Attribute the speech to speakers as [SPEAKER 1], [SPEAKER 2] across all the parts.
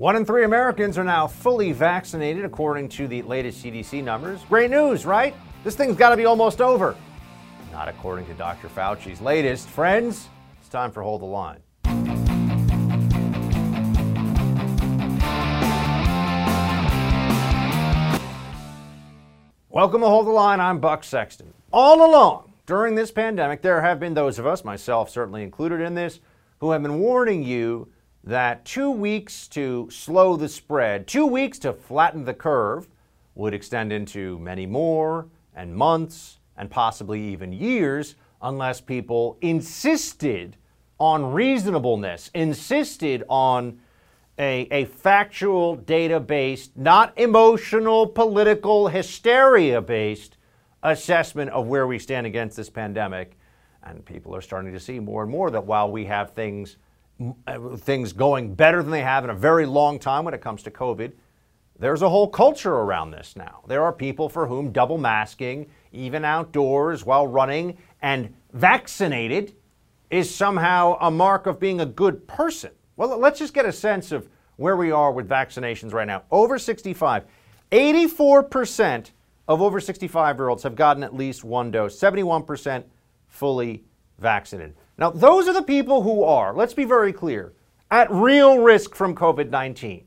[SPEAKER 1] One in three Americans are now fully vaccinated, according to the latest CDC numbers. Great news, right? This thing's got to be almost over. Not according to Dr. Fauci's latest. Friends, it's time for Hold the Line. Welcome to Hold the Line. I'm Buck Sexton. All along during this pandemic, there have been those of us, myself certainly included in this, who have been warning you that two weeks to slow the spread, two weeks to flatten the curve, would extend into many more and months and possibly even years unless people insisted on reasonableness, insisted on a, a factual, data based, not emotional, political, hysteria based assessment of where we stand against this pandemic. And people are starting to see more and more that while we have things, things going better than they have in a very long time when it comes to COVID, there's a whole culture around this now. There are people for whom double masking, even outdoors while running and vaccinated, is somehow a mark of being a good person. Well, let's just get a sense of where we are with vaccinations right now. Over 65, 84% of over 65 year olds have gotten at least one dose, 71% fully vaccinated. Now, those are the people who are, let's be very clear, at real risk from COVID 19.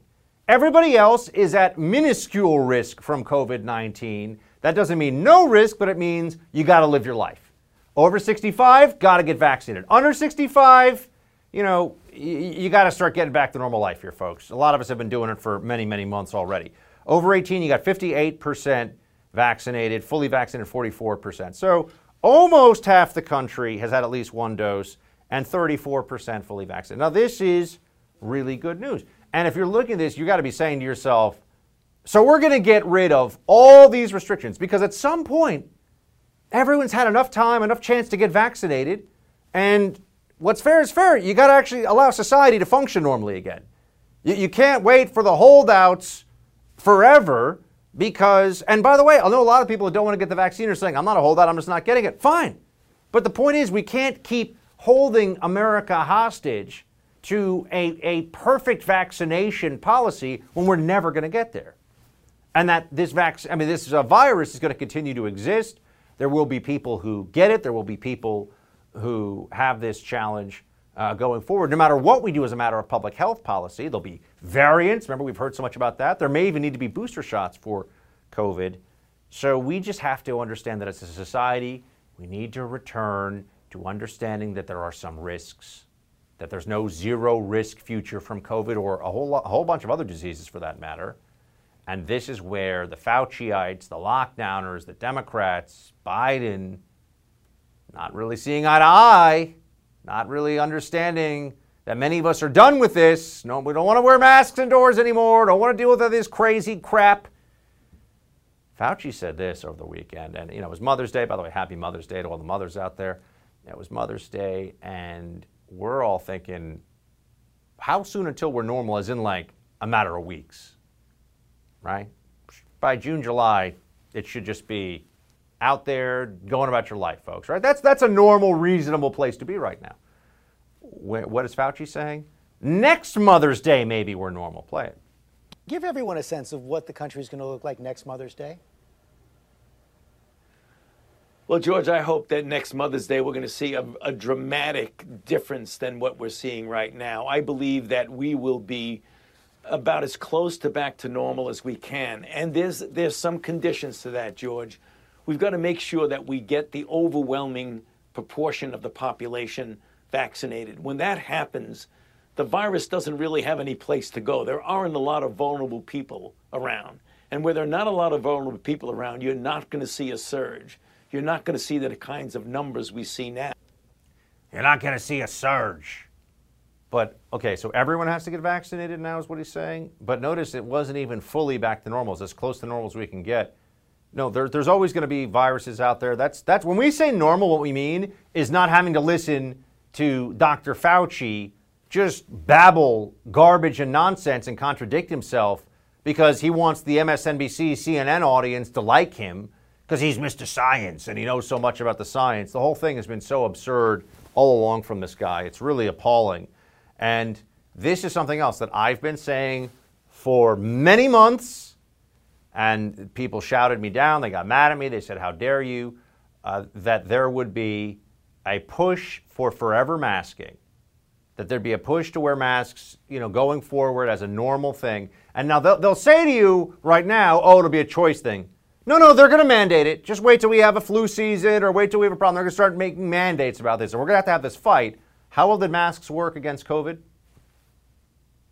[SPEAKER 1] Everybody else is at minuscule risk from COVID 19. That doesn't mean no risk, but it means you got to live your life. Over 65, got to get vaccinated. Under 65, you know, you, got to start getting back to normal life here, folks. A lot of us have been doing it for many, many months already. Over 18, you got 58% vaccinated, fully vaccinated 44%. So almost half the country has had at least one dose, and 34% fully vaccinated. Now, this is really good news. And if you're looking at this, you got to be saying to yourself, so we're going to get rid of all these restrictions because at some point, everyone's had enough time, enough chance to get vaccinated, and what's fair is fair. You got to actually allow society to function normally again. You, you can't wait for the holdouts forever because, and by the way, I know a lot of people who don't want to get the vaccine are saying, I'm not a holdout, I'm just not getting it. Fine. But the point is, we can't keep holding America hostage to a, a perfect vaccination policy when we're never going to get there. And that this vaccine, I mean, this uh, virus is going to continue to exist. There will be people who get it, there will be people who have this challenge uh, going forward. No matter what we do as a matter of public health policy, there'll be variants. Remember, we've heard so much about that. There may even need to be booster shots for COVID. So we just have to understand that as a society, we need to return to understanding that there are some risks, that there's no zero risk future from COVID or a whole, a whole bunch of other diseases for that matter. And this is where the Fauciites, the lockdowners, the Democrats, Biden, not really seeing eye to eye, not really understanding that many of us are done with this. No, we don't want to wear masks indoors anymore. Don't want to deal with all this crazy crap. Fauci said this over the weekend, and you know it was Mother's Day. By the way, Happy Mother's Day to all the mothers out there. It was Mother's Day, and we're all thinking, how soon until we're normal? As in like a matter of weeks, right? By June, July, it should just be out there going about your life, folks, right? That's, that's a normal, reasonable place to be right now. What is Fauci saying? Next Mother's Day, maybe we're normal. Play it.
[SPEAKER 2] Give everyone a sense of what the country is going to look like next Mother's Day.
[SPEAKER 3] Well, George, I hope that next Mother's Day we're going to see a, a, dramatic difference than what we're seeing right now. I believe that we will be about as close to back to normal as we can. And there's, there's some conditions to that, George we've got to make sure that we get the overwhelming proportion of the population vaccinated. When that happens, the virus doesn't really have any place to go. There aren't a lot of vulnerable people around. And where there are not a lot of vulnerable people around, you're not going to see a surge. You're not going to see the kinds of numbers we see now.
[SPEAKER 1] You're not going to see a surge. But okay, so everyone has to get vaccinated now, is what he's saying. But notice it wasn't even fully back to normal. It's as close to normal as we can get. No, there, there's always going to be viruses out there. That's that's when we say normal. What we mean is not having to listen to Dr. Fauci just babble garbage and nonsense and contradict himself because he wants the MSNBC, CNN audience to like him because he's Mr. Science and he knows so much about the science. The whole thing has been so absurd all along from this guy. It's really appalling. And this is something else that I've been saying for many months, and people shouted me down. They got mad at me. They said, How dare you? Uh, that there would be a push for forever masking, that there'd be a push to wear masks, you know, going forward as a normal thing. And now they'll, they'll say to you right now, oh, it'll be a choice thing. No, no, they're going to mandate it. Just wait till we have a flu season or wait till we have a problem. They're going to start making mandates about this. And we're going to have to have this fight. How well did masks work against COVID?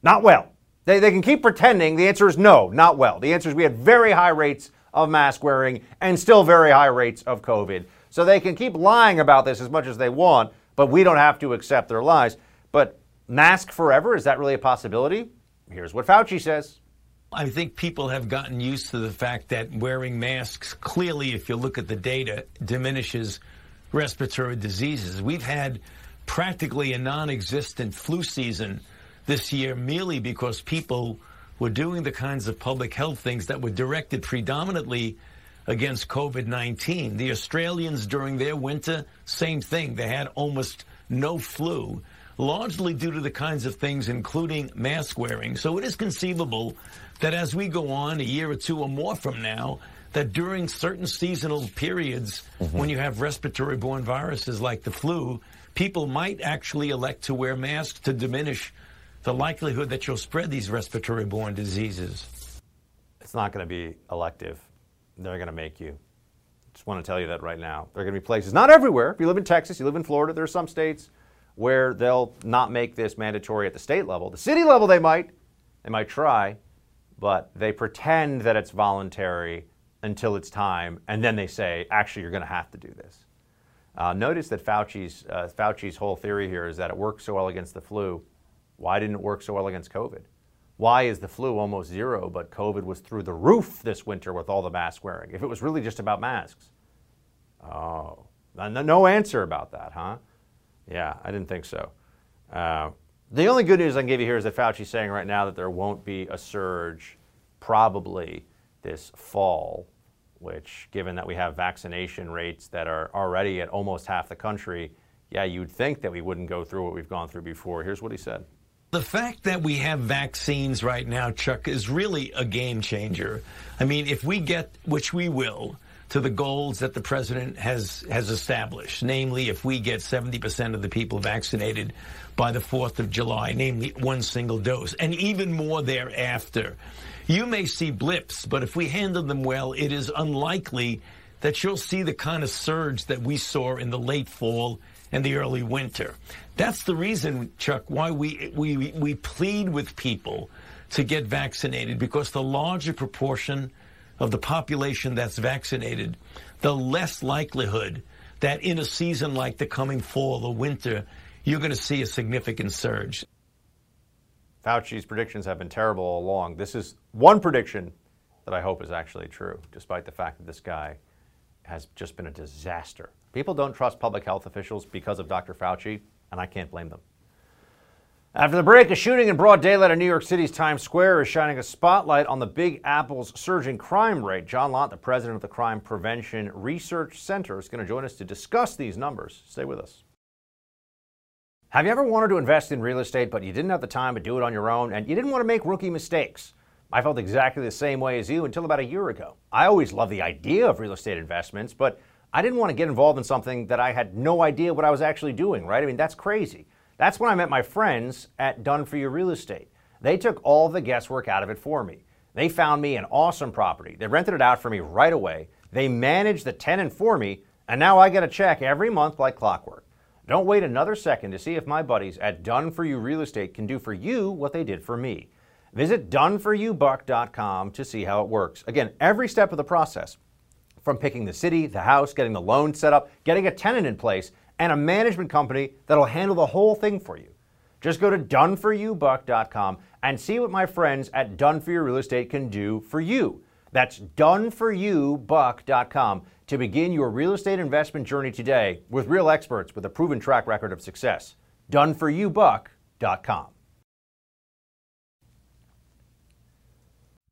[SPEAKER 1] Not well. They, they can keep pretending. The answer is no, not well. The answer is we had very high rates of mask wearing and still very high rates of COVID. So they can keep lying about this as much as they want, but we don't have to accept their lies. But mask forever, is that really a possibility? Here's what Fauci says.
[SPEAKER 3] I think people have gotten used to the fact that wearing masks, clearly, if you look at the data, diminishes respiratory diseases. We've had practically a non existent flu season this year merely because people were doing the kinds of public health things that were directed predominantly against COVID 19. The Australians during their winter, same thing. They had almost no flu, largely due to the kinds of things, including mask wearing. So it is conceivable that as we go on a year or two or more from now, that during certain seasonal periods, mm-hmm. when you have respiratory borne viruses like the flu, people might actually elect to wear masks to diminish the likelihood that you'll spread these respiratory borne diseases.
[SPEAKER 1] It's not going to be elective they're going to make you. Just want to tell you that right now. There are going to be places, not everywhere. If you live in Texas, you live in Florida, there are some states where they'll not make this mandatory at the state level. The city level, they might. They might try, but they pretend that it's voluntary until it's time, and then they say, actually, you're going to have to do this. Uh, notice that Fauci's, uh, Fauci's whole theory here is that it works so well against the flu. Why didn't it work so well against COVID? Why is the flu almost zero, but COVID was through the roof this winter with all the mask wearing? If it was really just about masks. Oh, no answer about that, huh? Yeah, I didn't think so. Uh, the only good news I can give you here is that Fauci's saying right now that there won't be a surge probably this fall, which, given that we have vaccination rates that are already at almost half the country, yeah, you'd think that we wouldn't go through what we've gone through before. Here's what he said.
[SPEAKER 3] The fact that we have vaccines right now, Chuck, is really a game changer. I mean, if we get, which we will, to the goals that the president has has established, namely, if we get 70% of the people vaccinated by the 4th of July, namely one single dose, and even more thereafter, you may see blips, but if we handle them well, it is unlikely that you'll see the kind of surge that we saw in the late fall and the early winter. That's the reason, Chuck, why we, we, we plead with people to get vaccinated because the larger proportion of the population that's vaccinated, the less likelihood that in a season like the coming fall or winter, you're going to see a significant surge.
[SPEAKER 1] Fauci's predictions have been terrible all along. This is one prediction that I hope is actually true, despite the fact that this guy has just been a disaster. People don't trust public health officials because of Dr. Fauci, and I can't blame them. After the break, a shooting in broad daylight in New York City's Times Square is shining a spotlight on the Big Apple's surging crime rate. John Lott, the president of the Crime Prevention Research Center, is going to join us to discuss these numbers. Stay with us. Have you ever wanted to invest in real estate, but you didn't have the time to do it on your own, and you didn't want to make rookie mistakes? I felt exactly the same way as you until about a year ago. I always loved the idea of real estate investments, but I didn't want to get involved in something that I had no idea what I was actually doing, right? I mean, that's crazy. That's when I met my friends at Done For You Real Estate. They took all the guesswork out of it for me. They found me an awesome property. They rented it out for me right away. They managed the tenant for me, and now I get a check every month like clockwork. Don't wait another second to see if my buddies at Done For You Real Estate can do for you what they did for me. Visit doneforyoubuck.com to see how it works. Again, every step of the process from picking the city, the house, getting the loan set up, getting a tenant in place, and a management company that'll handle the whole thing for you. Just go to doneforyoubuck.com and see what my friends at Done For You Real Estate can do for you. That's doneforyoubuck.com to begin your real estate investment journey today with real experts with a proven track record of success. doneforyoubuck.com.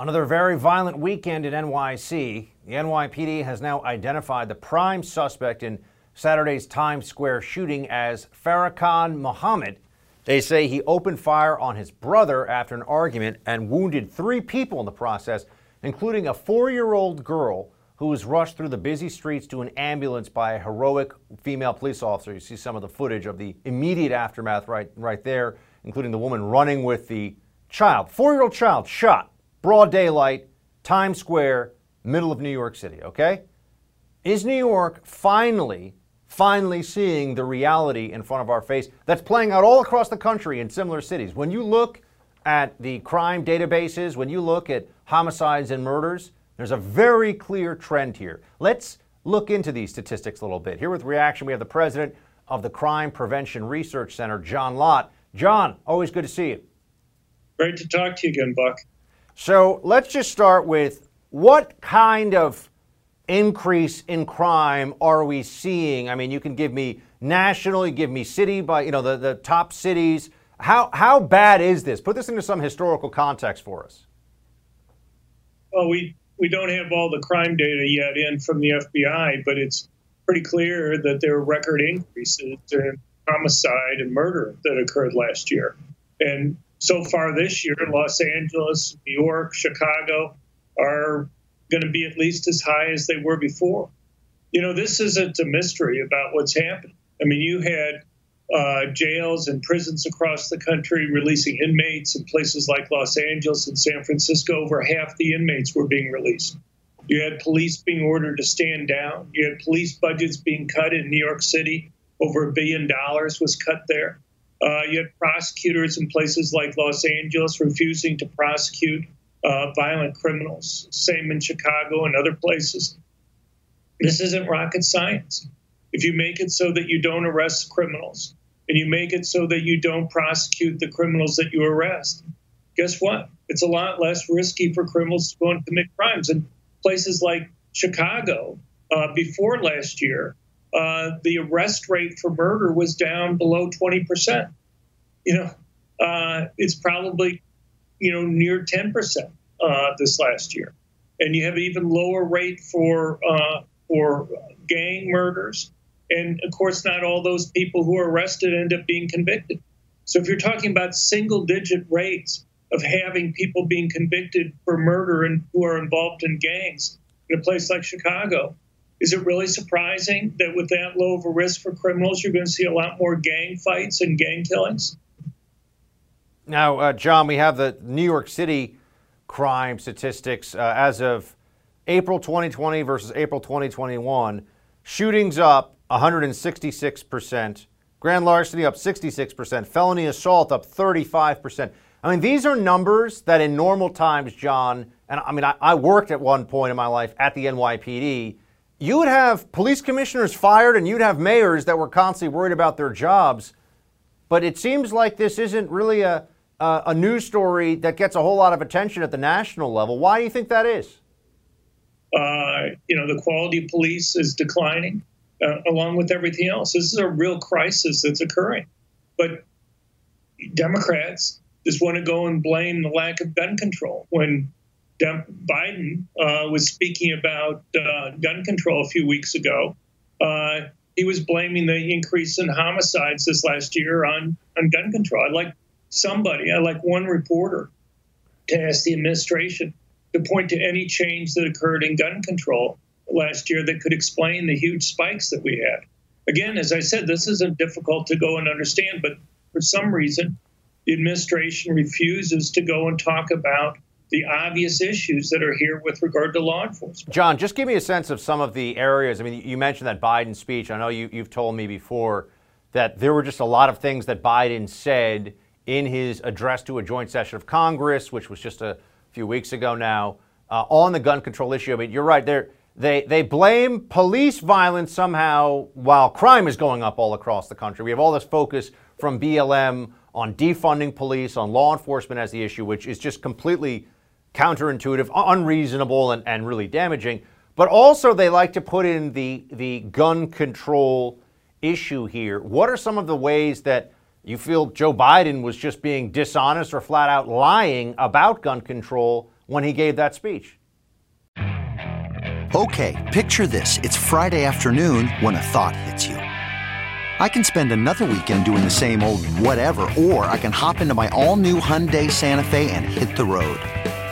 [SPEAKER 1] Another very violent weekend in NYC. The NYPD has now identified the prime suspect in Saturday's Times Square shooting as Farrakhan Mohammed. They say he opened fire on his brother after an argument and wounded three people in the process, including a four year old girl who was rushed through the busy streets to an ambulance by a heroic female police officer. You see some of the footage of the immediate aftermath right, right there, including the woman running with the child, four year old child, shot, broad daylight, Times Square, middle of New York City, okay? Is New York finally, finally seeing the reality in front of our face that's playing out all across the country in similar cities? When you look at the crime databases, when you look at homicides and murders, there's a very clear trend here. Let's look into these statistics a little bit. Here with reaction, we have the president of the Crime Prevention Research Center, John Lott. John, always good to see you.
[SPEAKER 4] Great to talk to you again, Buck.
[SPEAKER 1] So let's just start with what kind of increase in crime are we seeing? I mean, you can give me national, you give me city by, you know, the, the top cities. How, how bad is this? Put this into some historical context for us.
[SPEAKER 4] Well, we we don't have all the crime data yet in from the FBI, but it's pretty clear that there are record increases in homicide and murder that occurred last year. And so far this year, Los Angeles, New York, Chicago are going to be at least as high as they were before. You know, this isn't a mystery about what's happening. I mean, you had uh, jails and prisons across the country releasing inmates in places like Los Angeles and San Francisco. Over half the inmates were being released. You had police being ordered to stand down. You had police budgets being cut in New York City. Over a billion dollars was cut there. Uh, you had prosecutors in places like Los Angeles refusing to prosecute uh, violent criminals. Same in Chicago and other places. This isn't rocket science. If you make it so that you don't arrest criminals, and you make it so that you don't prosecute the criminals that you arrest, guess what? It's a lot less risky for criminals to go and commit crimes. And places like Chicago, uh, before last year, uh, the arrest rate for murder was down below 20%. You know, uh, it's probably, you know, near 10% uh, this last year. And you have an even lower rate for, uh, for gang murders and of course, not all those people who are arrested end up being convicted. So if you're talking about single digit rates of having people being convicted for murder and who are involved in gangs in a place like Chicago, is it really surprising that with that low of a risk for criminals, you're going to see a lot more gang fights and gang killings?
[SPEAKER 1] Now, uh, John, we have the New York City crime statistics uh, as of April 2020 versus April 2021. Shootings up 166%. Grand larceny up 66%. Felony assault up 35%. I mean, these are numbers that in normal times, John, and I mean, I, I, worked at one point in my life at the NYPD. You would have police commissioners fired and you'd have mayors that were constantly worried about their jobs. But it seems like this isn't really a, a, a news story that gets a whole lot of attention at the national level. Why do you think that is?
[SPEAKER 4] Uh, you know, the quality of police is declining uh, along with everything else. This is a real crisis that's occurring. But Democrats just want to go and blame the lack of gun control. When Biden uh, was speaking about uh, gun control a few weeks ago, uh, he was blaming the increase in homicides this last year on, on gun control. I'd like somebody, I'd like one reporter to ask the administration to point to any change that occurred in gun control last year that could explain the huge spikes that we had. Again, as I said, this isn't difficult to go and understand, but for some reason, the administration refuses to go and talk about the obvious issues that are here with regard to law enforcement.
[SPEAKER 1] John, just give me a sense of some of the areas. I mean, you mentioned that Biden speech. I know you, you've told me before that there were just a lot of things that Biden said in his address to a joint session of Congress, which was just a few weeks ago now, uh, on the gun control issue. I mean, you're right. They're, they, they blame police violence somehow while crime is going up all across the country. We have all this focus from BLM on defunding police, on law enforcement as the issue, which is just completely counterintuitive, unreasonable, and, and really damaging. But also, they like to put in the, the gun control issue here. What are some of the ways that you feel Joe Biden was just being dishonest or flat out lying about gun control when he gave that speech?
[SPEAKER 5] Okay, picture this. It's Friday afternoon when a thought hits you. I can spend another weekend doing the same old whatever, or I can hop into my all new Hyundai Santa Fe and hit the road.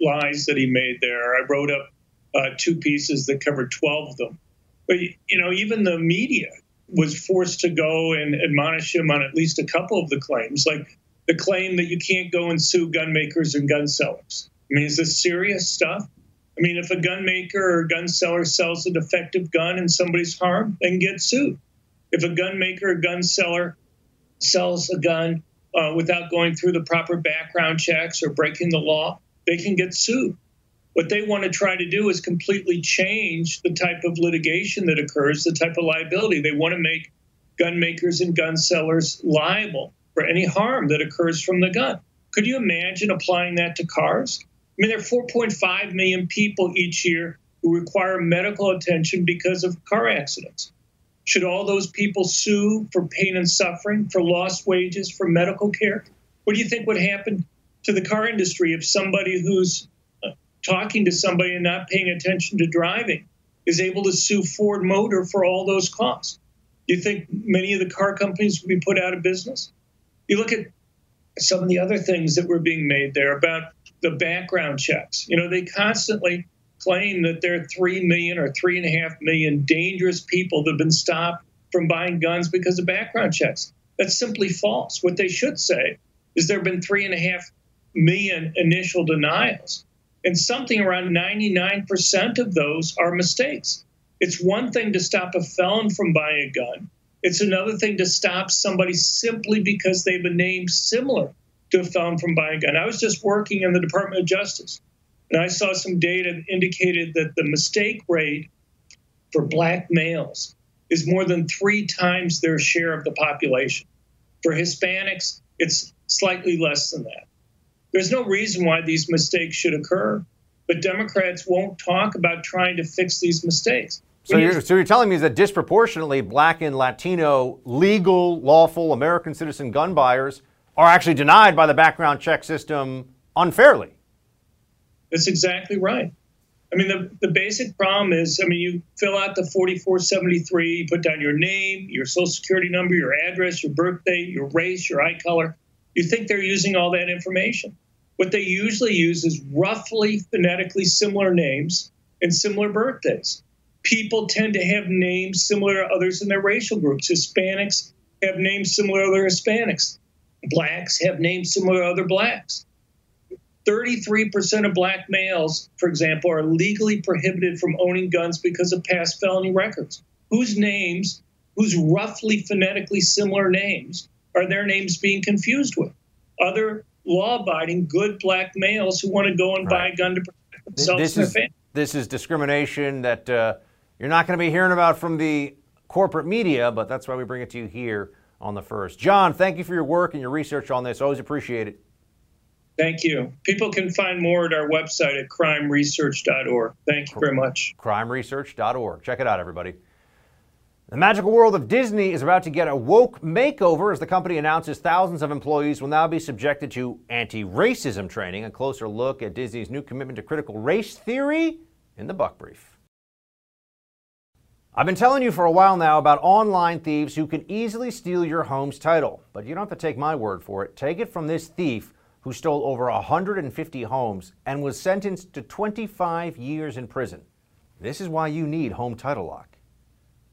[SPEAKER 4] lies that he made there. I wrote up uh, two pieces that covered 12 of them. But, you know, even the media was forced to go and admonish him on at least a couple of the claims, like the claim that you can't go and sue gun makers and gun sellers. I mean, is this serious stuff? I mean, if a gun maker or a gun seller sells a defective gun and somebody's harmed, they can get sued. If a gun maker or gun seller sells a gun uh, without going through the proper background checks or breaking the law, they can get sued. What they want to try to do is completely change the type of litigation that occurs, the type of liability. They want to make gun makers and gun sellers liable for any harm that occurs from the gun. Could you imagine applying that to cars? I mean, there are 4.5 million people each year who require medical attention because of car accidents. Should all those people sue for pain and suffering, for lost wages, for medical care? What do you think would happen to the car industry if somebody who's uh, talking to somebody and not paying attention to driving is able to sue Ford Motor for all those costs. Do you think many of the car companies would be put out of business? You look at some of the other things that were being made there about the background checks. You know, they constantly claim that there are 3 million or 3.5 million dangerous people that have been stopped from buying guns because of background checks. That's simply false. What they should say is there have been 3.5 million initial denials. And something around 99% of those are mistakes. It's one thing to stop a felon from buying a gun. It's another thing to stop somebody simply because they have a name similar to a felon from buying a gun. I was just working in the Department of Justice, and I saw some data that indicated that the mistake rate for black males is more than three times their share of the population. For Hispanics, it's slightly less than that. There's no reason why these mistakes should occur, but Democrats won't talk about trying to fix these mistakes.
[SPEAKER 1] So you're, so you're telling me that disproportionately black and Latino legal, lawful American citizen gun buyers are actually denied by the background check system unfairly.
[SPEAKER 4] That's exactly right. I mean, the, the basic problem is I mean, you fill out the 4473, you put down your name, your social security number, your address, your birthday, your race, your eye color. You think they're using all that information. What they usually use is roughly phonetically similar names and similar birthdays. People tend to have names similar to others in their racial groups. Hispanics have names similar to other Hispanics. Blacks have names similar to other blacks. 33% of black males, for example, are legally prohibited from owning guns because of past felony records. Whose names whose roughly phonetically similar names are their names being confused with. Other law abiding, good black males who want to go and right. buy a gun to protect themselves
[SPEAKER 1] this
[SPEAKER 4] and
[SPEAKER 1] is,
[SPEAKER 4] family.
[SPEAKER 1] This is discrimination that uh, you're not going to be hearing about from the corporate media, but that's why we bring it to you here on the first. John, thank you for your work and your research on this. Always appreciate it.
[SPEAKER 4] Thank you. People can find more at our website at crimeresearch.org. Thank you very much.
[SPEAKER 1] Crimeresearch.org. Check it out, everybody. The magical world of Disney is about to get a woke makeover as the company announces thousands of employees will now be subjected to anti racism training. A closer look at Disney's new commitment to critical race theory in the Buck Brief. I've been telling you for a while now about online thieves who can easily steal your home's title, but you don't have to take my word for it. Take it from this thief who stole over 150 homes and was sentenced to 25 years in prison. This is why you need Home Title Lock.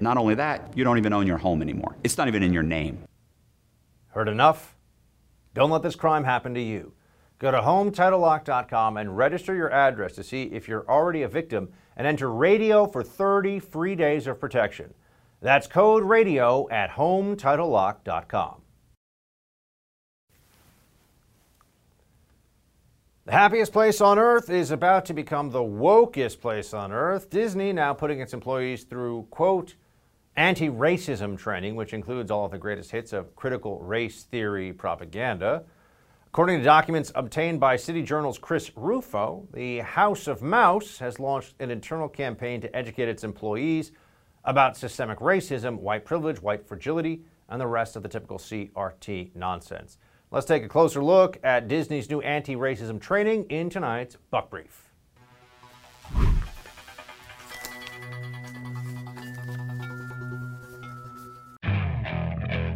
[SPEAKER 6] Not only that, you don't even own your home anymore. It's not even in your name.
[SPEAKER 1] Heard enough? Don't let this crime happen to you. Go to HomeTitleLock.com and register your address to see if you're already a victim and enter radio for 30 free days of protection. That's code radio at HomeTitleLock.com. The happiest place on earth is about to become the wokest place on earth. Disney now putting its employees through, quote, anti racism training, which includes all of the greatest hits of critical race theory propaganda. According to documents obtained by City Journal's Chris Rufo, the House of Mouse has launched an internal campaign to educate its employees about systemic racism, white privilege, white fragility, and the rest of the typical CRT nonsense. Let's take a closer look at Disney's new anti racism training in tonight's Buck Brief.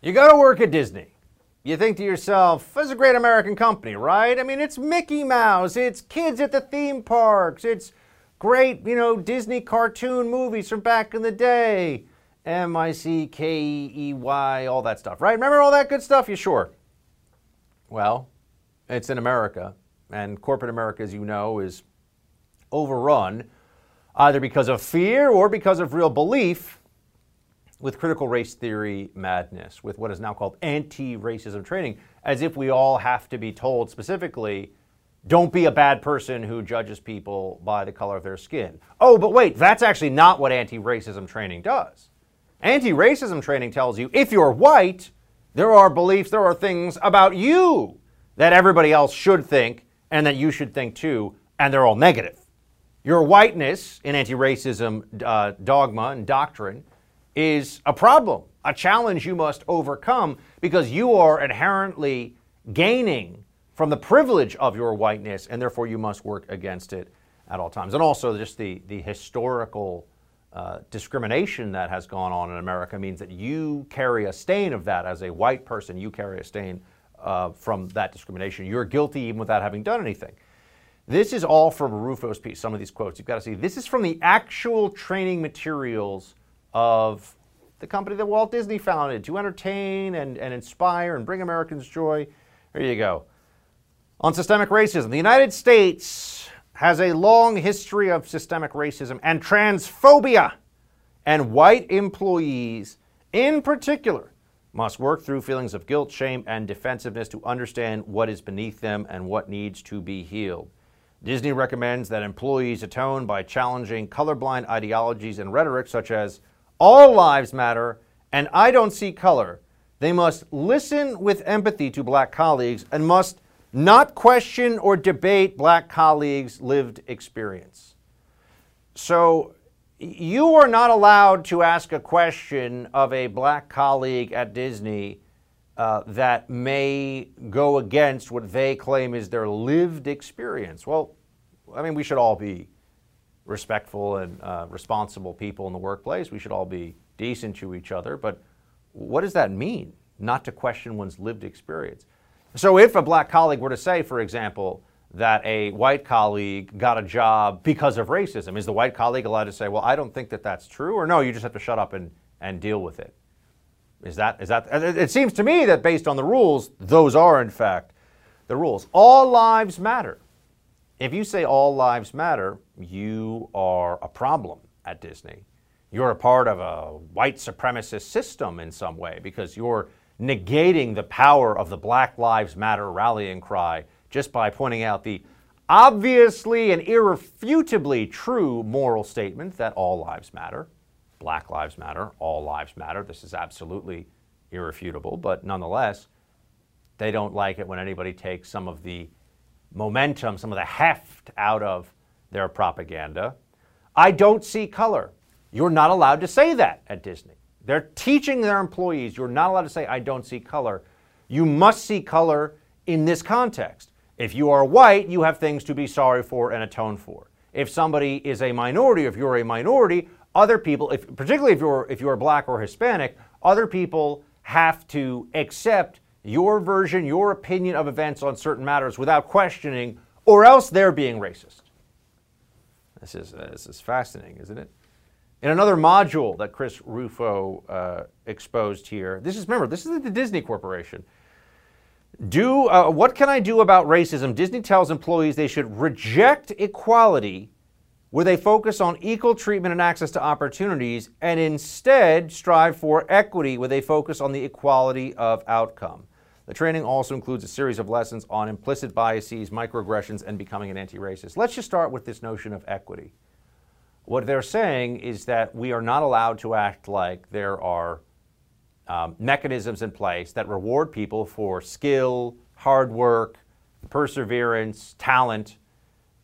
[SPEAKER 1] You go to work at Disney. You think to yourself, "This is a great American company, right? I mean, it's Mickey Mouse, it's kids at the theme parks, it's great, you know, Disney cartoon movies from back in the day. M I C K E Y, all that stuff, right? Remember all that good stuff? You sure? Well, it's in America, and corporate America, as you know, is overrun either because of fear or because of real belief with critical race theory madness, with what is now called anti racism training, as if we all have to be told specifically, don't be a bad person who judges people by the color of their skin. Oh, but wait, that's actually not what anti racism training does. Anti racism training tells you if you're white, there are beliefs, there are things about you that everybody else should think and that you should think too, and they're all negative. Your whiteness in anti racism uh, dogma and doctrine is a problem, a challenge you must overcome because you are inherently gaining from the privilege of your whiteness, and therefore you must work against it at all times. And also, just the, the historical uh, discrimination that has gone on in America means that you carry a stain of that as a white person. You carry a stain uh, from that discrimination. You're guilty even without having done anything. This is all from Rufo's piece, some of these quotes. You've got to see. This is from the actual training materials of the company that Walt Disney founded to entertain and, and inspire and bring Americans joy. There you go. On systemic racism, the United States has a long history of systemic racism and transphobia, and white employees in particular must work through feelings of guilt, shame, and defensiveness to understand what is beneath them and what needs to be healed. Disney recommends that employees atone by challenging colorblind ideologies and rhetoric such as all lives matter and I don't see color, they must listen with empathy to black colleagues and must not question or debate black colleagues' lived experience. So you are not allowed to ask a question of a black colleague at Disney uh, that may go against what they claim is their lived experience. Well, I mean, we should all be respectful and uh, responsible people in the workplace. We should all be decent to each other. But what does that mean, not to question one's lived experience? So if a black colleague were to say, for example, that a white colleague got a job because of racism, is the white colleague allowed to say, well, I don't think that that's true? Or no, you just have to shut up and, and deal with it? Is that, is that, it seems to me that based on the rules, those are in fact the rules. All lives matter. If you say all lives matter, you are a problem at Disney. You're a part of a white supremacist system in some way because you're negating the power of the Black Lives Matter rallying cry just by pointing out the obviously and irrefutably true moral statement that all lives matter. Black lives matter, all lives matter. This is absolutely irrefutable, but nonetheless, they don't like it when anybody takes some of the momentum, some of the heft out of their propaganda. I don't see color. You're not allowed to say that at Disney. They're teaching their employees you're not allowed to say, I don't see color. You must see color in this context. If you are white, you have things to be sorry for and atone for. If somebody is a minority, if you're a minority, other people, if, particularly if you're, if you're black or Hispanic, other people have to accept your version, your opinion of events on certain matters without questioning, or else they're being racist. This is, uh, this is fascinating, isn't it? In another module that Chris Rufo uh, exposed here, this is remember this is the Disney Corporation. Do uh, what can I do about racism? Disney tells employees they should reject equality, where they focus on equal treatment and access to opportunities, and instead strive for equity, where they focus on the equality of outcome. The training also includes a series of lessons on implicit biases, microaggressions, and becoming an anti-racist. Let's just start with this notion of equity. What they're saying is that we are not allowed to act like there are um, mechanisms in place that reward people for skill, hard work, perseverance, talent.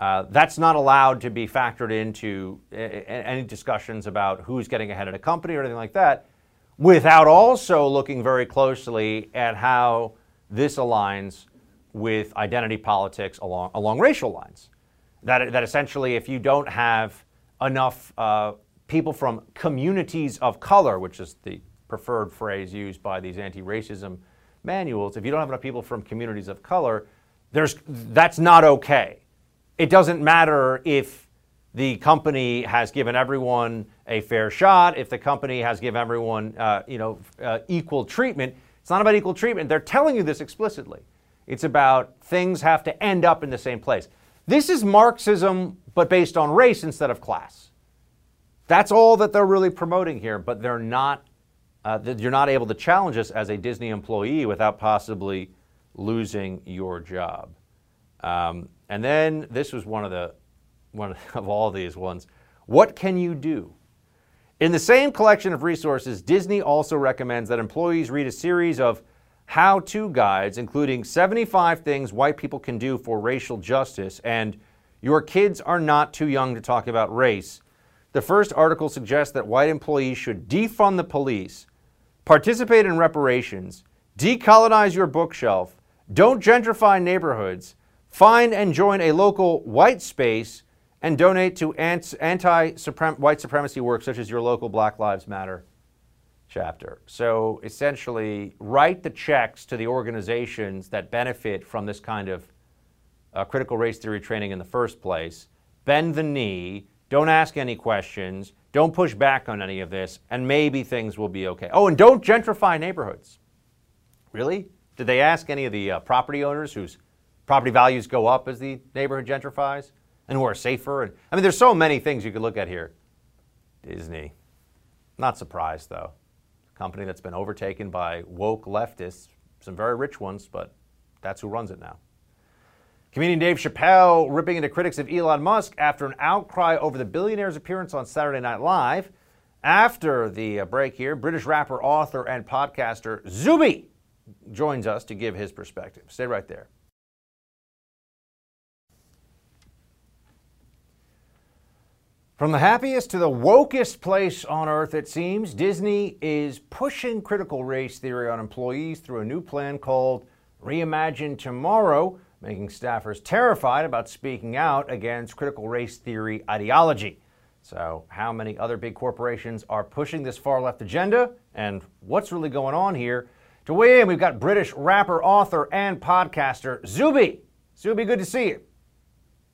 [SPEAKER 1] Uh, that's not allowed to be factored into any discussions about who's getting ahead at a company or anything like that, without also looking very closely at how this aligns with identity politics along, along racial lines. That, that essentially, if you don't have enough uh, people from communities of color, which is the preferred phrase used by these anti-racism manuals, if you don't have enough people from communities of color, there's, that's not okay. It doesn't matter if the company has given everyone a fair shot, if the company has given everyone uh, you know, uh, equal treatment. It's not about equal treatment. They're telling you this explicitly. It's about things have to end up in the same place. This is Marxism, but based on race instead of class. That's all that they're really promoting here, but they're not, uh, you're not able to challenge us as a Disney employee without possibly losing your job. Um, and then this was one of the, one of all these ones. What can you do? In the same collection of resources, Disney also recommends that employees read a series of how to guides, including 75 things white people can do for racial justice and Your Kids Are Not Too Young to Talk About Race. The first article suggests that white employees should defund the police, participate in reparations, decolonize your bookshelf, don't gentrify neighborhoods, find and join a local white space, and donate to anti white supremacy work such as your local Black Lives Matter chapter. So essentially, write the checks to the organizations that benefit from this kind of uh, critical race theory training in the first place. Bend the knee. Don't ask any questions. Don't push back on any of this, and maybe things will be okay. Oh, and don't gentrify neighborhoods. Really? Did they ask any of the uh, property owners whose property values go up as the neighborhood gentrifies and who are safer? And, I mean, there's so many things you could look at here. Disney. Not surprised, though company that's been overtaken by woke leftists, some very rich ones, but that's who runs it now. Comedian Dave Chappelle ripping into critics of Elon Musk after an outcry over the billionaire's appearance on Saturday Night Live. After the uh, break here, British rapper, author, and podcaster Zuby joins us to give his perspective. Stay right there. From the happiest to the wokest place on earth, it seems, Disney is pushing critical race theory on employees through a new plan called Reimagine Tomorrow, making staffers terrified about speaking out against critical race theory ideology. So, how many other big corporations are pushing this far left agenda, and what's really going on here? To weigh in, we've got British rapper, author, and podcaster Zuby. Zuby, good to see you.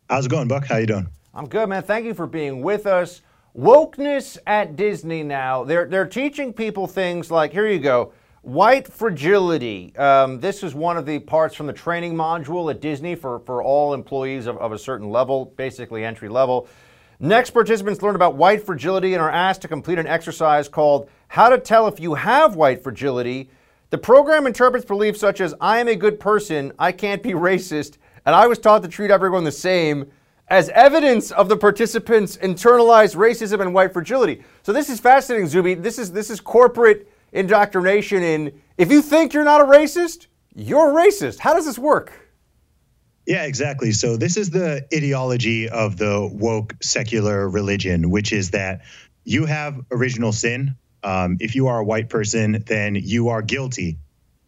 [SPEAKER 7] How's it going, Buck? How you doing?
[SPEAKER 1] I'm good, man. Thank you for being with us. Wokeness at Disney now. They're, they're teaching people things like here you go white fragility. Um, this is one of the parts from the training module at Disney for, for all employees of, of a certain level, basically entry level. Next, participants learn about white fragility and are asked to complete an exercise called How to Tell If You Have White Fragility. The program interprets beliefs such as I am a good person, I can't be racist, and I was taught to treat everyone the same as evidence of the participants' internalized racism and white fragility. So this is fascinating, Zuby. This is this is corporate indoctrination in if you think you're not a racist, you're a racist. How does this work?
[SPEAKER 7] Yeah, exactly. So this is the ideology of the woke secular religion, which is that you have original sin. Um, if you are a white person, then you are guilty.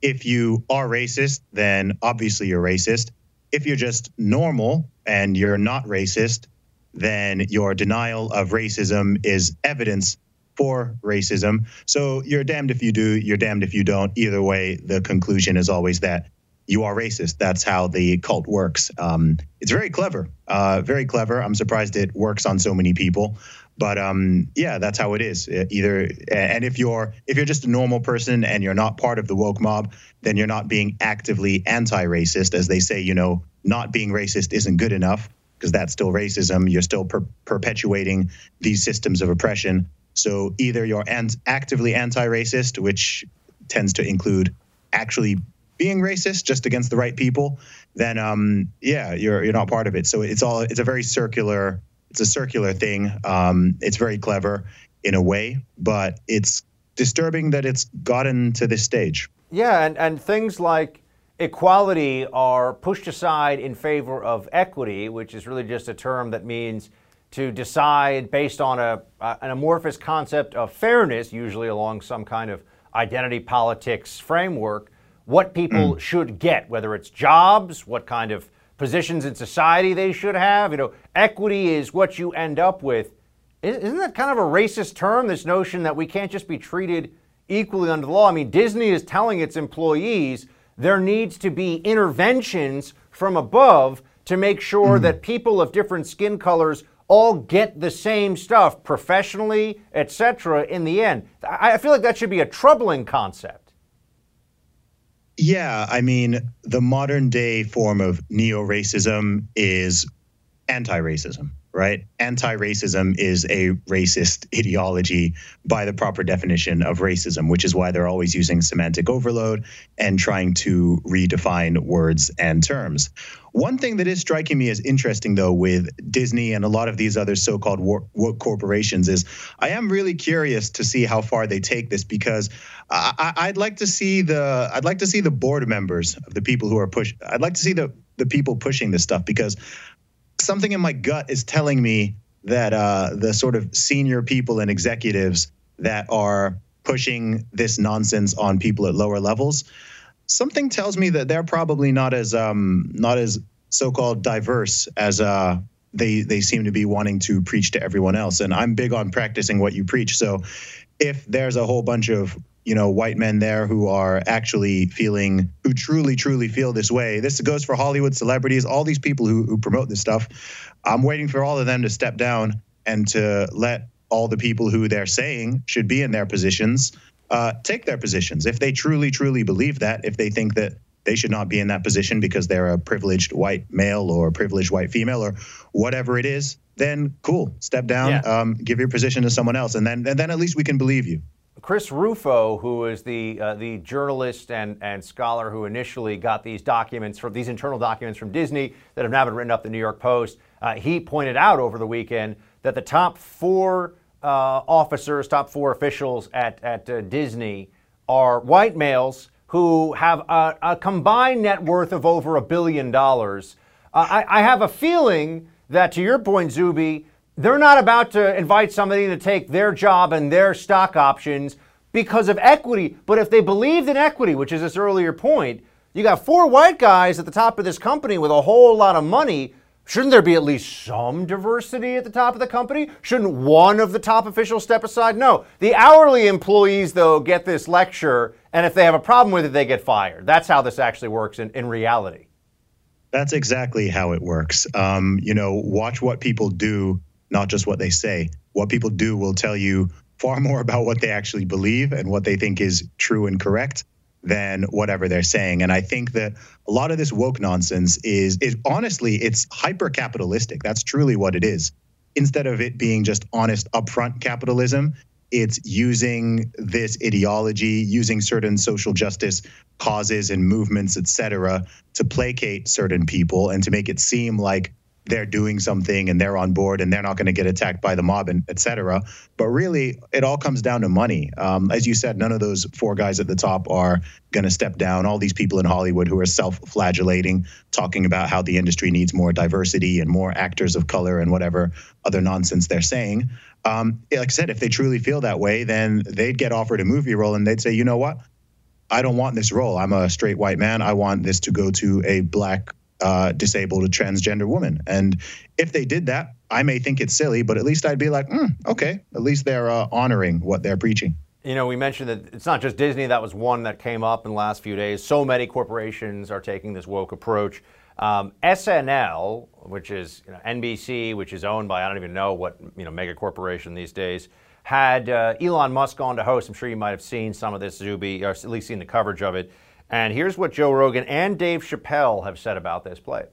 [SPEAKER 7] If you are racist, then obviously you're racist. If you're just normal and you're not racist, then your denial of racism is evidence for racism. So you're damned if you do, you're damned if you don't. Either way, the conclusion is always that you are racist. That's how the cult works. Um, it's very clever, uh, very clever. I'm surprised it works on so many people. But um, yeah, that's how it is. Uh, either and if you're if you're just a normal person and you're not part of the woke mob, then you're not being actively anti-racist, as they say. You know, not being racist isn't good enough because that's still racism. You're still per- perpetuating these systems of oppression. So either you're an- actively anti-racist, which tends to include actually being racist just against the right people, then um, yeah, you're you're not part of it. So it's all it's a very circular it's a circular thing. Um, it's very clever in a way, but it's disturbing that it's gotten to this stage.
[SPEAKER 1] Yeah, and, and things like equality are pushed aside in favor of equity, which is really just a term that means to decide based on a, an amorphous concept of fairness, usually along some kind of identity politics framework, what people mm. should get, whether it's jobs, what kind of positions in society they should have. You know, equity is what you end up with. Isn't that kind of a racist term, this notion that we can't just be treated equally under the law? I mean, Disney is telling its employees there needs to be interventions from above to make sure mm. that people of different skin colors all get the same stuff professionally, etc. in the end. I feel like that should be a troubling concept.
[SPEAKER 7] Yeah, I mean, the modern day form of neo racism is anti racism, right? Anti racism is a racist ideology by the proper definition of racism, which is why they're always using semantic overload and trying to redefine words and terms. One thing that is striking me as interesting, though, with Disney and a lot of these other so called woke corporations is I am really curious to see how far they take this because I, would like to see the I'd like to see the board members of the people who are push. I'd like to see the the people pushing this stuff because something in my gut is telling me that uh, the sort of senior people and executives that are pushing this nonsense on people at lower levels, something tells me that they're probably not as um, not as so-called diverse as uh, they they seem to be wanting to preach to everyone else. And I'm big on practicing what you preach. So if there's a whole bunch of you know white men there who are actually feeling who truly truly feel this way. This goes for hollywood celebrities all these people who, who promote this stuff. I'm waiting for all of them to step down and to let all the people who they're saying should be in their positions uh, take their positions. If they truly truly believe that if they think that they should not be in that position because they're a privileged white male or a privileged white female or whatever it is then cool. Step down yeah. um, give your position to someone else and then and then at least we can believe you
[SPEAKER 1] Chris Rufo, who is the uh, the journalist and, and scholar who initially got these documents from these internal documents from Disney that have now been written up the New York Post, uh, he pointed out over the weekend that the top four uh, officers, top four officials at, at uh, Disney are white males who have a, a, combined net worth of over a billion dollars. Uh, I, I, have a feeling that, to your point, Zuby, they're not about to invite somebody to take their job and their stock options because of equity. But if they believed in equity, which is this earlier point, you got four white guys at the top of this company with a whole lot of money Shouldn't there be at least some diversity at the top of the company? Shouldn't one of the top officials step aside? No. The hourly employees, though, get this lecture, and if they have a problem with it, they get fired. That's how this actually works in, in reality.
[SPEAKER 7] That's exactly how it works. Um, you know, watch what people do, not just what they say. What people do will tell you far more about what they actually believe and what they think is true and correct than whatever they're saying. And I think that a lot of this woke nonsense is is honestly it's hyper capitalistic. That's truly what it is. Instead of it being just honest upfront capitalism, it's using this ideology, using certain social justice causes and movements, et cetera, to placate certain people and to make it seem like they're doing something and they're on board and they're not going to get attacked by the mob and et cetera. But really, it all comes down to money. Um, as you said, none of those four guys at the top are going to step down. All these people in Hollywood who are self flagellating, talking about how the industry needs more diversity and more actors of color and whatever other nonsense they're saying. Um, like I said, if they truly feel that way, then they'd get offered a movie role and they'd say, you know what? I don't want this role. I'm a straight white man. I want this to go to a black uh, disabled, transgender woman. And if they did that, I may think it's silly, but at least I'd be like, mm, okay, at least they're uh, honoring what they're preaching.
[SPEAKER 1] You know, we mentioned that it's not just Disney. That was one that came up in the last few days. So many corporations are taking this woke approach. Um, SNL, which is you know, NBC, which is owned by I don't even know what you know mega corporation these days, had uh, Elon Musk on to host. I'm sure you might have seen some of this, Zuby, or at least seen the coverage of it. And here's what Joe Rogan and Dave Chappelle have said about this play.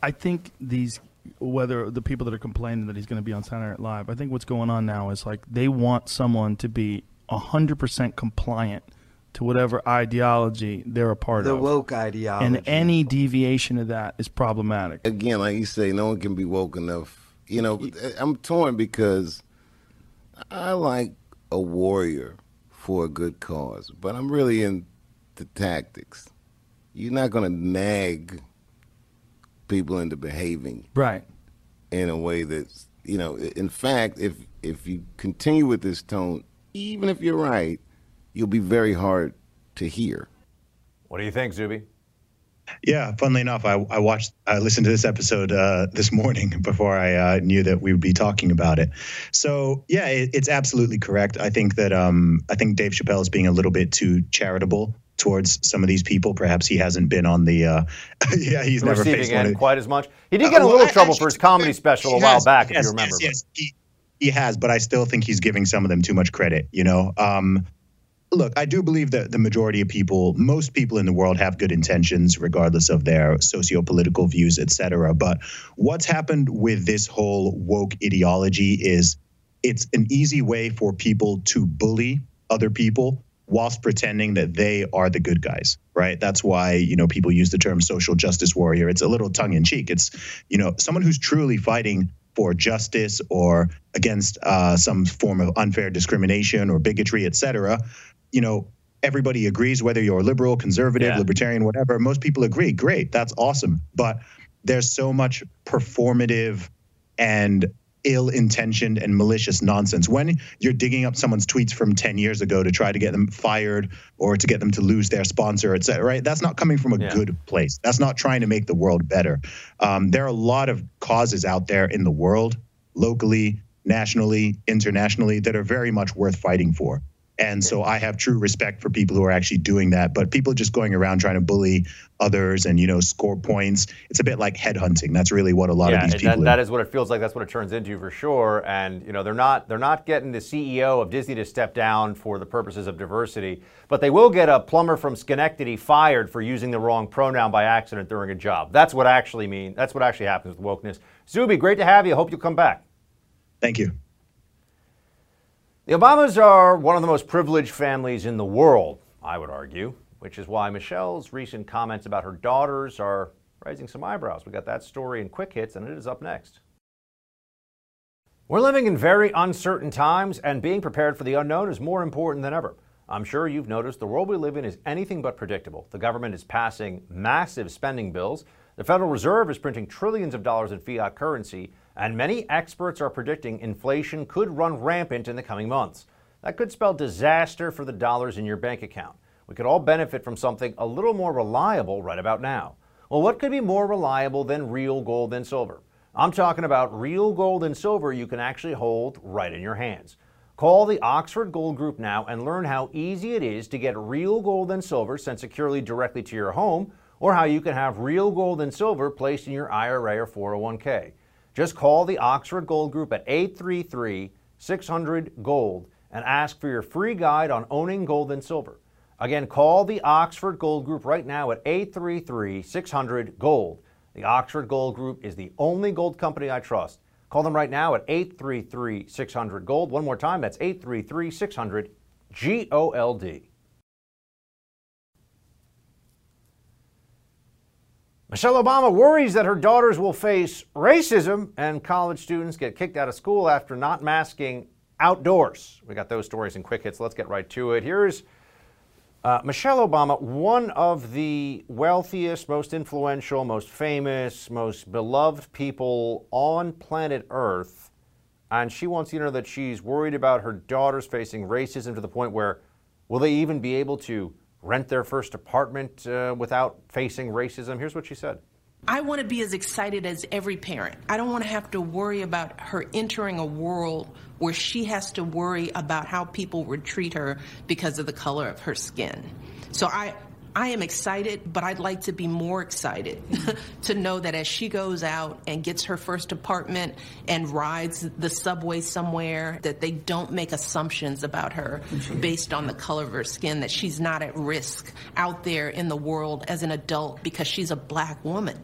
[SPEAKER 8] I think these, whether the people that are complaining that he's going to be on Saturday Night Live, I think what's going on now is like they want someone to be 100% compliant to whatever ideology they're a part
[SPEAKER 9] the
[SPEAKER 8] of.
[SPEAKER 9] The woke ideology.
[SPEAKER 8] And any deviation of that is problematic.
[SPEAKER 10] Again, like you say, no one can be woke enough. You know, I'm torn because I like a warrior for a good cause, but I'm really in the tactics. You're not going to nag people into behaving
[SPEAKER 8] right
[SPEAKER 10] in a way that's you know. In fact, if if you continue with this tone, even if you're right, you'll be very hard to hear.
[SPEAKER 1] What do you think, Zuby?
[SPEAKER 7] Yeah, funnily enough, I, I watched, I listened to this episode uh, this morning before I uh, knew that we would be talking about it. So yeah, it, it's absolutely correct. I think that um, I think Dave Chappelle is being a little bit too charitable towards some of these people. Perhaps he hasn't been on the. Uh, yeah, he's
[SPEAKER 1] the
[SPEAKER 7] never
[SPEAKER 1] faced
[SPEAKER 7] one
[SPEAKER 1] quite as much. He did get uh, a little trouble for his comedy special a while
[SPEAKER 7] has,
[SPEAKER 1] back, if you remember.
[SPEAKER 7] Yes, yes, he, he has, but I still think he's giving some of them too much credit. You know. Um, look, I do believe that the majority of people, most people in the world, have good intentions, regardless of their socio-political views, etc. But what's happened with this whole woke ideology is it's an easy way for people to bully other people whilst pretending that they are the good guys, right? That's why, you know, people use the term social justice warrior. It's a little tongue in cheek. It's, you know, someone who's truly fighting for justice or against uh, some form of unfair discrimination or bigotry, et cetera. You know, everybody agrees whether you're liberal, conservative, yeah. libertarian, whatever. Most people agree. Great. That's awesome. But there's so much performative and ill intentioned and malicious nonsense. When you're digging up someone's tweets from 10 years ago to try to get them fired or to get them to lose their sponsor, et cetera, right? That's not coming from a yeah. good place. That's not trying to make the world better. Um, there are a lot of causes out there in the world, locally, nationally, internationally, that are very much worth fighting for. And so I have true respect for people who are actually doing that. But people just going around trying to bully others and you know score points, it's a bit like headhunting. That's really what a lot
[SPEAKER 1] yeah,
[SPEAKER 7] of these people.
[SPEAKER 1] That, that is what it feels like. That's what it turns into for sure. And you know they're not they're not getting the CEO of Disney to step down for the purposes of diversity, but they will get a plumber from Schenectady fired for using the wrong pronoun by accident during a job. That's what actually mean. That's what actually happens with wokeness. Zuby, great to have you. Hope you'll come back.
[SPEAKER 7] Thank you.
[SPEAKER 1] The Obamas are one of the most privileged families in the world, I would argue, which is why Michelle's recent comments about her daughters are raising some eyebrows. We got that story in quick hits, and it is up next. We're living in very uncertain times, and being prepared for the unknown is more important than ever. I'm sure you've noticed the world we live in is anything but predictable. The government is passing massive spending bills, the Federal Reserve is printing trillions of dollars in fiat currency, and many experts are predicting inflation could run rampant in the coming months. That could spell disaster for the dollars in your bank account. We could all benefit from something a little more reliable right about now. Well, what could be more reliable than real gold and silver? I'm talking about real gold and silver you can actually hold right in your hands. Call the Oxford Gold Group now and learn how easy it is to get real gold and silver sent securely directly to your home, or how you can have real gold and silver placed in your IRA or 401k. Just call the Oxford Gold Group at 833 600 Gold and ask for your free guide on owning gold and silver. Again, call the Oxford Gold Group right now at 833 600 Gold. The Oxford Gold Group is the only gold company I trust. Call them right now at 833 600 Gold. One more time, that's 833 600 G O L D. Michelle Obama worries that her daughters will face racism and college students get kicked out of school after not masking outdoors. We got those stories in quick hits. Let's get right to it. Here's uh, Michelle Obama, one of the wealthiest, most influential, most famous, most beloved people on planet Earth, and she wants you to know that she's worried about her daughters facing racism to the point where will they even be able to rent their first apartment uh, without facing racism? Here's what she said.
[SPEAKER 9] I want to be as excited as every parent. I don't want to have to worry about her entering a world where she has to worry about how people would treat her because of the color of her skin. So I I am excited, but I'd like to be more excited to know that as she goes out and gets her first apartment and rides the subway somewhere, that they don't make assumptions about her based on the color of her skin, that she's not at risk out there in the world as an adult because she's a black woman.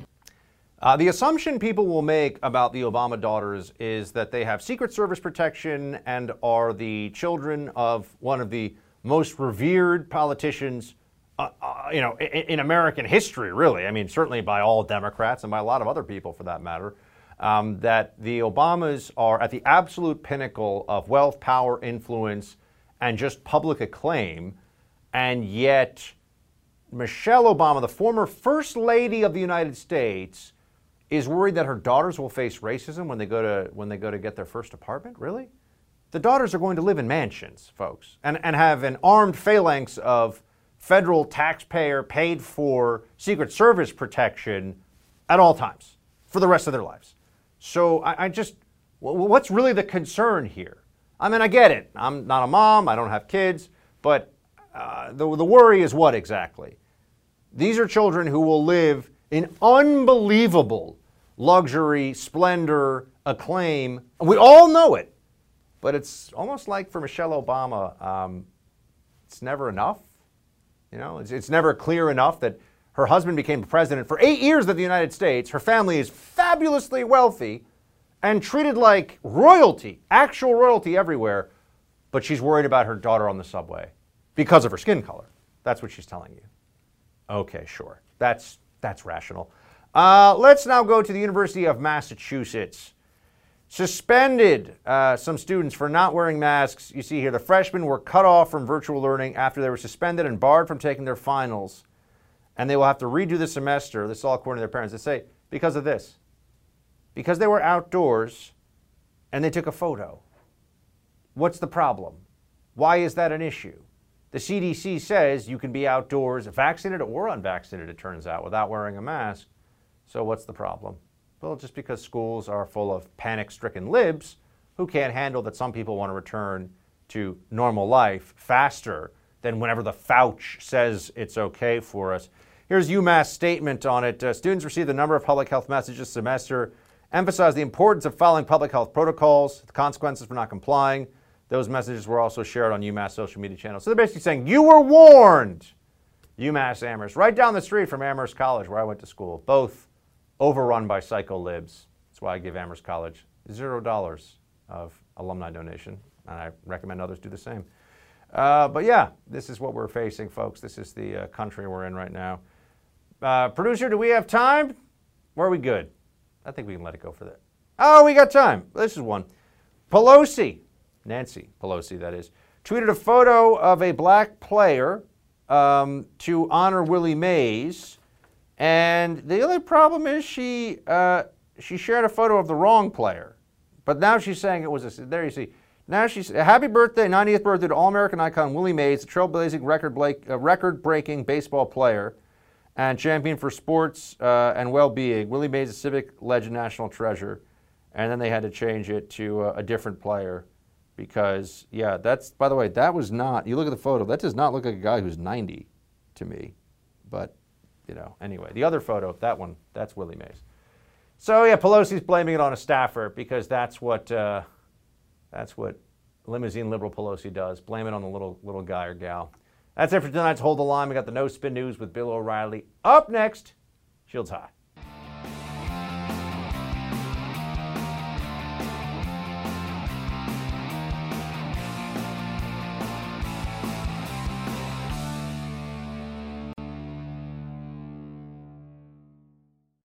[SPEAKER 1] Uh, the assumption people will make about the Obama daughters is that they have Secret Service protection and are the children of one of the most revered politicians, uh, uh, you know, in, in, American history. Really, I mean, certainly by all Democrats and by a lot of other people, for that matter. Um, that the Obamas are at the absolute pinnacle of wealth, power, influence, and just public acclaim, and yet Michelle Obama, the former First Lady of the United States is worried that her daughters will face racism when they go to when they go to get their first apartment. Really, the daughters are going to live in mansions, folks, and and have an armed phalanx of federal taxpayer paid for Secret Service protection at all times for the rest of their lives. So I, I just, what's really the concern here? I mean, I get it. I'm not a mom. I don't have kids, but uh, the the worry is what exactly? These are children who will live in unbelievable luxury, splendor, acclaim. We all know it, but it's almost like for Michelle Obama, um, it's never enough. You know, it's, it's never clear enough that her husband became president for eight years of the United States. Her family is fabulously wealthy and treated like royalty, actual royalty everywhere, but she's worried about her daughter on the subway because of her skin color. That's what she's telling you. Okay, sure. That's that's rational. Uh, let's now go to the University of Massachusetts. Suspended uh, some students for not wearing masks. You see here, the freshmen were cut off from virtual learning after they were suspended and barred from taking their finals. And they will have to redo the semester. This is all according to their parents. They say, because of this. Because they were outdoors and they took a photo. What's the problem? Why is that an issue? The CDC says you can be outdoors, vaccinated or unvaccinated, it turns out, without wearing a mask. So what's the problem? Well, just because schools are full of panic stricken libs who can't handle that some people want to return to normal life faster than whenever the Fauci says it's okay for us. Here's UMass statement on it. Uh, students received a number of public health messages this semester, emphasized the importance of following public health protocols, the consequences for not complying. Those messages were also shared on UMass social media channels. So they're basically saying, you were warned. UMass Amherst, right down the street from Amherst College, where I went to school. Both overrun by psycho libs. That's why I give Amherst College zero dollars of alumni donation, and I recommend others do the same. Uh, but yeah, this is what we're facing, folks. This is the uh, country we're in right now. Uh, producer, do we have time? Or are we good? I think we can let it go for that. Oh, we got time. This is one. Pelosi, Nancy Pelosi, that is, tweeted a photo of a black player um, to honor Willie Mays. And the only problem is she uh, she shared a photo of the wrong player. But now she's saying it was a. There you see. Now she's happy birthday, 90th birthday to All-American icon Willie Mays, the trailblazing record uh, record-breaking baseball player and champion for sports uh, and well-being. Willie Mays, a civic legend, national treasure, and then they had to change it to uh, a different player because yeah, that's by the way, that was not. You look at the photo, that does not look like a guy who's 90 to me, but you know, anyway, the other photo, that one, that's Willie Mays. So yeah, Pelosi's blaming it on a staffer because that's what uh, that's what limousine liberal Pelosi does. Blame it on the little little guy or gal. That's it for tonight's Hold the Line. We got the No Spin News with Bill O'Reilly. Up next, Shields High.